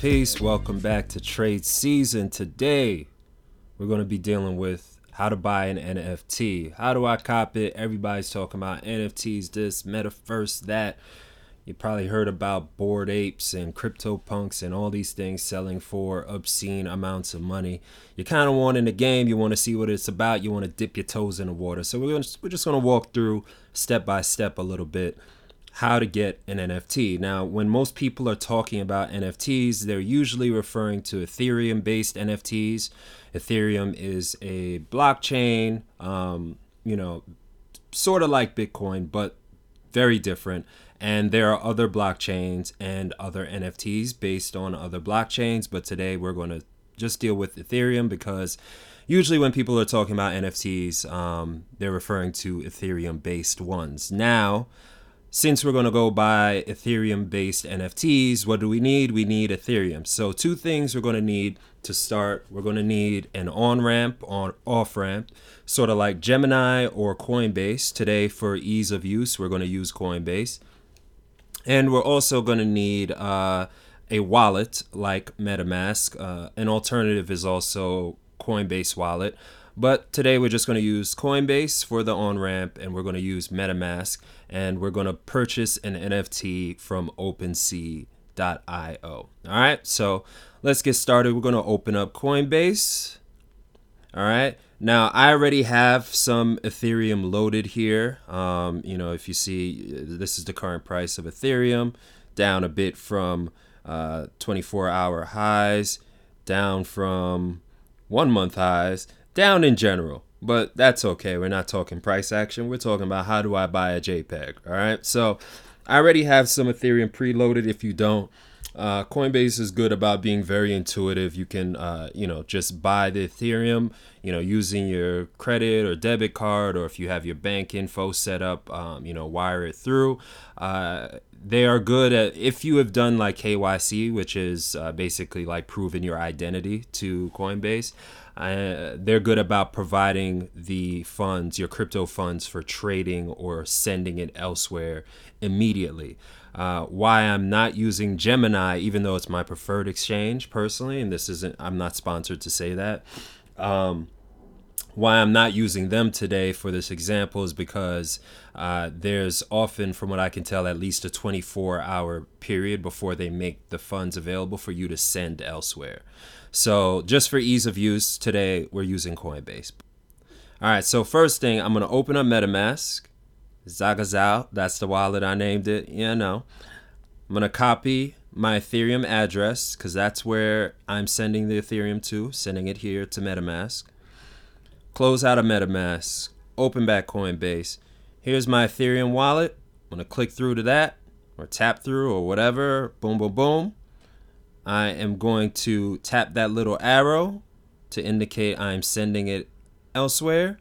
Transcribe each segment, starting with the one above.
peace. Welcome back to Trade Season. Today, we're going to be dealing with how to buy an NFT. How do I cop it? Everybody's talking about NFTs, this, metaverse, that. You probably heard about Bored Apes and CryptoPunks and all these things selling for obscene amounts of money. You kind of want in the game, you want to see what it's about, you want to dip your toes in the water. So we're, gonna, we're just going to walk through step by step a little bit how to get an NFT. Now, when most people are talking about NFTs, they're usually referring to Ethereum based NFTs. Ethereum is a blockchain, um, you know, sort of like Bitcoin, but very different. And there are other blockchains and other NFTs based on other blockchains. But today we're going to just deal with Ethereum because usually when people are talking about NFTs, um, they're referring to Ethereum based ones. Now, since we're going to go buy Ethereum based NFTs, what do we need? We need Ethereum. So, two things we're going to need to start we're going to need an on ramp, on off ramp, sort of like Gemini or Coinbase. Today, for ease of use, we're going to use Coinbase. And we're also going to need uh, a wallet like MetaMask. Uh, an alternative is also Coinbase wallet. But today we're just going to use Coinbase for the on ramp and we're going to use MetaMask and we're going to purchase an NFT from OpenSea.io. All right, so let's get started. We're going to open up Coinbase. All right. Now I already have some Ethereum loaded here. Um, you know, if you see, this is the current price of Ethereum, down a bit from uh, 24-hour highs, down from one month highs down in general, but that's okay. We're not talking price action. We're talking about how do I buy a JPEG. All right. So I already have some Ethereum preloaded. If you don't, uh, Coinbase is good about being very intuitive. You can, uh, you know, just buy the Ethereum, you know, using your credit or debit card, or if you have your bank info set up, um, you know, wire it through. Uh, they are good at if you have done like KYC, which is uh, basically like proving your identity to Coinbase. They're good about providing the funds, your crypto funds, for trading or sending it elsewhere immediately. Uh, why I'm not using Gemini, even though it's my preferred exchange personally, and this isn't, I'm not sponsored to say that. Um, why I'm not using them today for this example is because uh, there's often, from what I can tell, at least a 24 hour period before they make the funds available for you to send elsewhere. So, just for ease of use, today we're using Coinbase. All right, so first thing, I'm going to open up MetaMask. Zagazao, that's the wallet I named it. Yeah, no. I'm going to copy my Ethereum address because that's where I'm sending the Ethereum to, sending it here to MetaMask. Close out of MetaMask, open back Coinbase. Here's my Ethereum wallet. I'm going to click through to that or tap through or whatever. Boom, boom, boom. I am going to tap that little arrow to indicate I'm sending it elsewhere.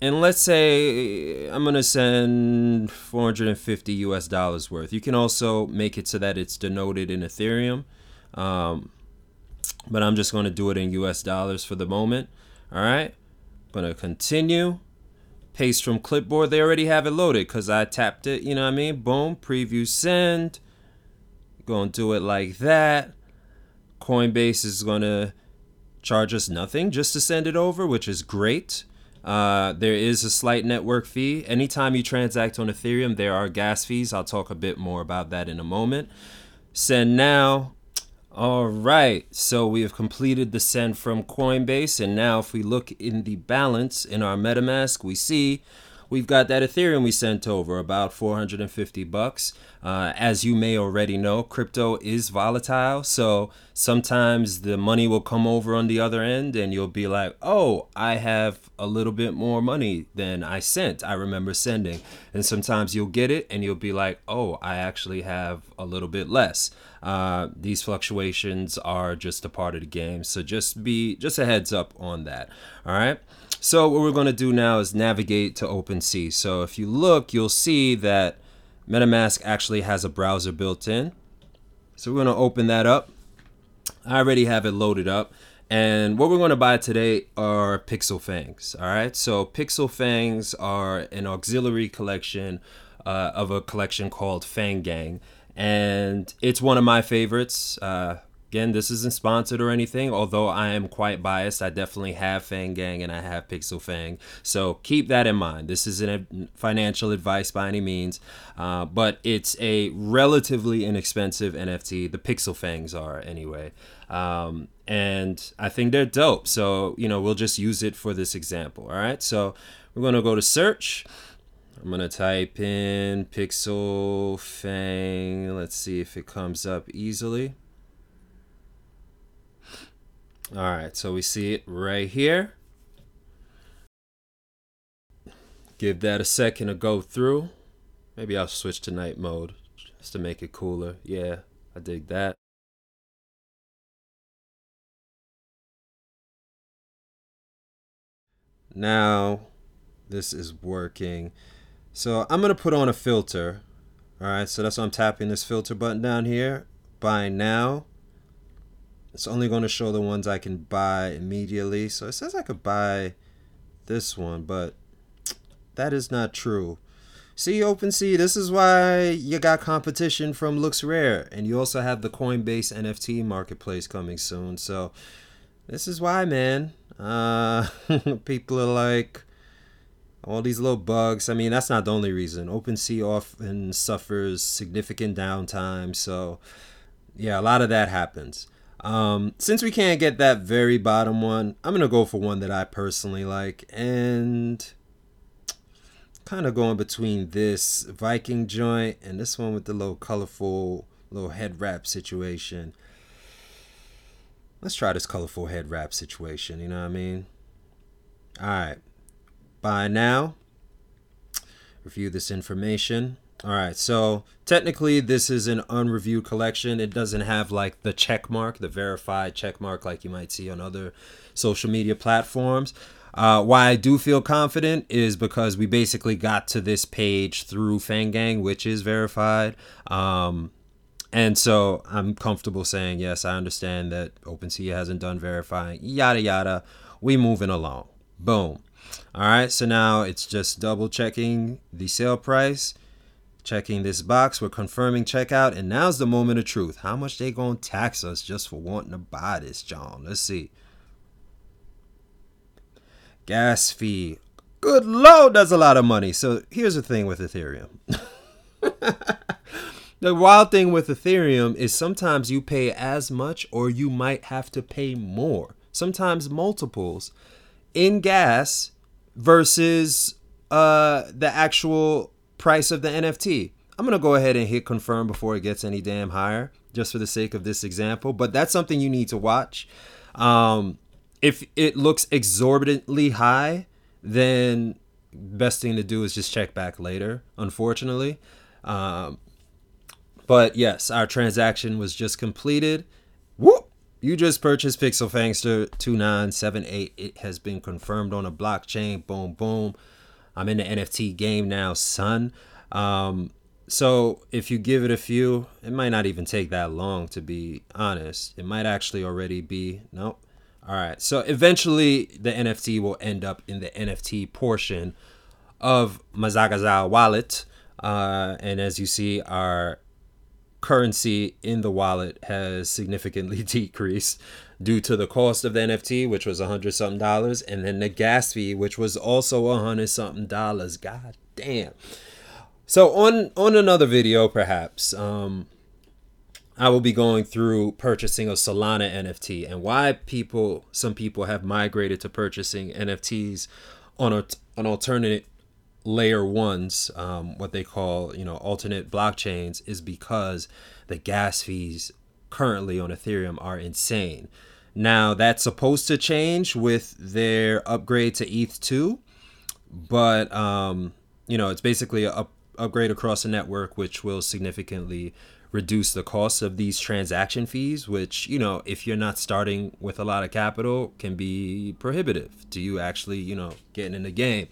And let's say I'm going to send 450 US dollars worth. You can also make it so that it's denoted in Ethereum. Um, but I'm just going to do it in US dollars for the moment. All right. To continue. Paste from clipboard. They already have it loaded because I tapped it. You know what I mean? Boom. Preview send. To do it like that. Coinbase is to charge us nothing just to send it over, which is great. Uh, there is a slight network fee. Anytime you transact on Ethereum, there are gas fees. I'll talk a bit more about that in a moment. Send now. All right, so we have completed the send from Coinbase, and now if we look in the balance in our MetaMask, we see we've got that Ethereum we sent over, about 450 bucks. Uh, as you may already know, crypto is volatile, so sometimes the money will come over on the other end, and you'll be like, "Oh, I have a little bit more money than I sent. I remember sending." And sometimes you'll get it, and you'll be like, "Oh, I actually have a little bit less." Uh, these fluctuations are just a part of the game, so just be just a heads up on that. All right. So what we're going to do now is navigate to OpenSea. So if you look, you'll see that MetaMask actually has a browser built in. So we're going to open that up. I already have it loaded up. And what we're going to buy today are Pixel Fangs. All right. So Pixel Fangs are an auxiliary collection uh, of a collection called Fang Gang. And it's one of my favorites. Uh, Again, this isn't sponsored or anything, although I am quite biased. I definitely have Fang Gang and I have Pixel Fang. So keep that in mind. This isn't financial advice by any means, uh, but it's a relatively inexpensive NFT. The Pixel Fangs are, anyway. Um, and I think they're dope. So, you know, we'll just use it for this example. All right. So we're going to go to search. I'm to type in Pixel Fang. Let's see if it comes up easily. All right, so we see it right here. Give that a second to go through. Maybe I'll switch to night mode just to make it cooler. Yeah, I dig that. Now, this is working. So I'm to put on a filter. All right, so that's why I'm tapping this filter button down here. By now. It's only going to show the ones I can buy immediately. So it says I could buy this one, but that is not true. See, OpenSea, this is why you got competition from LooksRare. And you also have the Coinbase NFT marketplace coming soon. So this is why, man. Uh, people are like, all these little bugs. I mean, that's not the only reason. OpenSea often suffers significant downtime. So, yeah, a lot of that happens. Um, since we can't get that very bottom one, I'm gonna go for one that I personally like, and kind of going between this Viking joint and this one with the little colorful little head wrap situation. Let's try this colorful head wrap situation. You know what I mean? All right. Buy now. Review this information. All right, so technically this is an unreviewed collection. It doesn't have like the check mark, the verified check mark like you might see on other social media platforms. Uh, why I do feel confident is because we basically got to this page through Fang Gang, which is verified. Um, and so I'm comfortable saying, yes, I understand that OpenSea hasn't done verifying, yada, yada. We moving along. Boom. All right, so now it's just double checking the sale price checking this box. We're confirming checkout, and now's the moment of truth. How much they gonna tax us just for wanting to buy this, John? Let's see. Gas fee. Good lord, that's a lot of money. So here's the thing with Ethereum. the wild thing with Ethereum is sometimes you pay as much or you might have to pay more. Sometimes multiples in gas versus uh the actual price of the NFT. I'm going to go ahead and hit confirm before it gets any damn higher, just for the sake of this example. But that's something you need to watch. Um, if it looks exorbitantly high, then best thing to do is just check back later, unfortunately. Um, but yes, our transaction was just completed. Whoop! You just purchased Pixel Fangster 2978. It has been confirmed on a blockchain. Boom, boom. I'm in the NFT game now, son. Um, so if you give it a few, it might not even take that long to be honest. It might actually already be nope. All right. So eventually the NFT will end up in the NFT portion of Mazagaza wallet. Uh, and as you see, our currency in the wallet has significantly decreased due to the cost of the NFT, which was a hundred something dollars, and then the gas fee, which was also a hundred something dollars. God damn. So on on another video, perhaps, um, I will be going through purchasing a Solana NFT and why people, some people have migrated to purchasing NFTs on a, an alternate layer ones, um, what they call, you know, alternate blockchains, is because the gas fees currently on Ethereum are insane. Now that's supposed to change with their upgrade to ETH two, but um, you know it's basically a up, upgrade across the network, which will significantly reduce the cost of these transaction fees. Which you know, if you're not starting with a lot of capital, can be prohibitive to you actually you know getting in the game.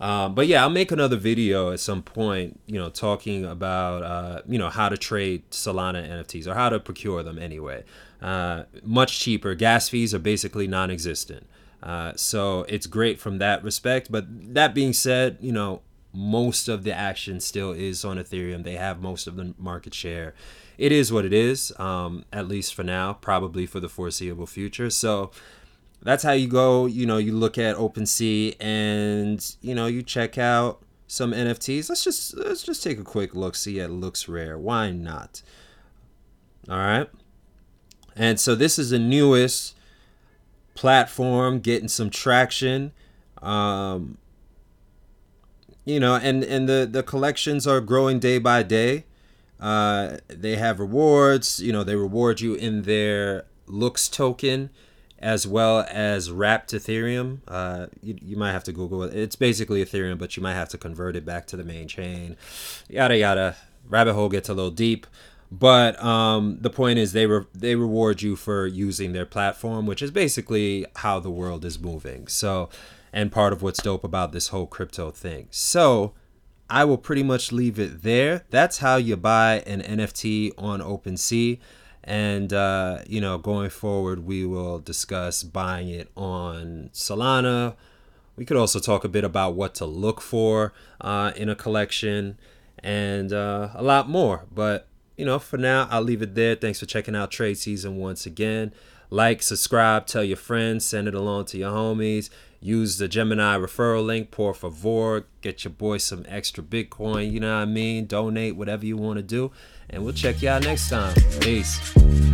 Um, but yeah, I'll make another video at some point, you know, talking about, uh, you know, how to trade Solana NFTs or how to procure them anyway. Uh, much cheaper. Gas fees are basically non existent. Uh, so it's great from that respect. But that being said, you know, most of the action still is on Ethereum. They have most of the market share it is what it is, um, at least for now, probably for the foreseeable future. So that's how you go. You know, you look at OpenSea and you know you check out some NFTs. Let's just let's just take a quick look, see it LooksRare. Why not? All right. And so this is the newest platform getting some traction. Um, you know, and and the the collections are growing day by day. Uh, they have rewards. You know, they reward you in their looks token as well as wrapped Ethereum. Uh, you, you might have to Google it. It's basically Ethereum, but you might have to convert it back to the main chain. Yada yada. Rabbit hole gets a little deep. But um, the point is, they re- they reward you for using their platform, which is basically how the world is moving. So, and part of what's dope about this whole crypto thing. So, I will pretty much leave it there. That's how you buy an NFT on OpenSea. And, uh, you know, going forward, we will discuss buying it on Solana. We could also talk a bit about what to look for uh, in a collection and uh, a lot more. But you know, for now, I'll leave it there. Thanks for checking out Trade Season once again. Like, subscribe, tell your friends, send it along to your homies. Use the Gemini referral link, por favor. Get your boy some extra Bitcoin, you know what I mean? Donate, whatever you want to do. And we'll check y'all next time. Peace.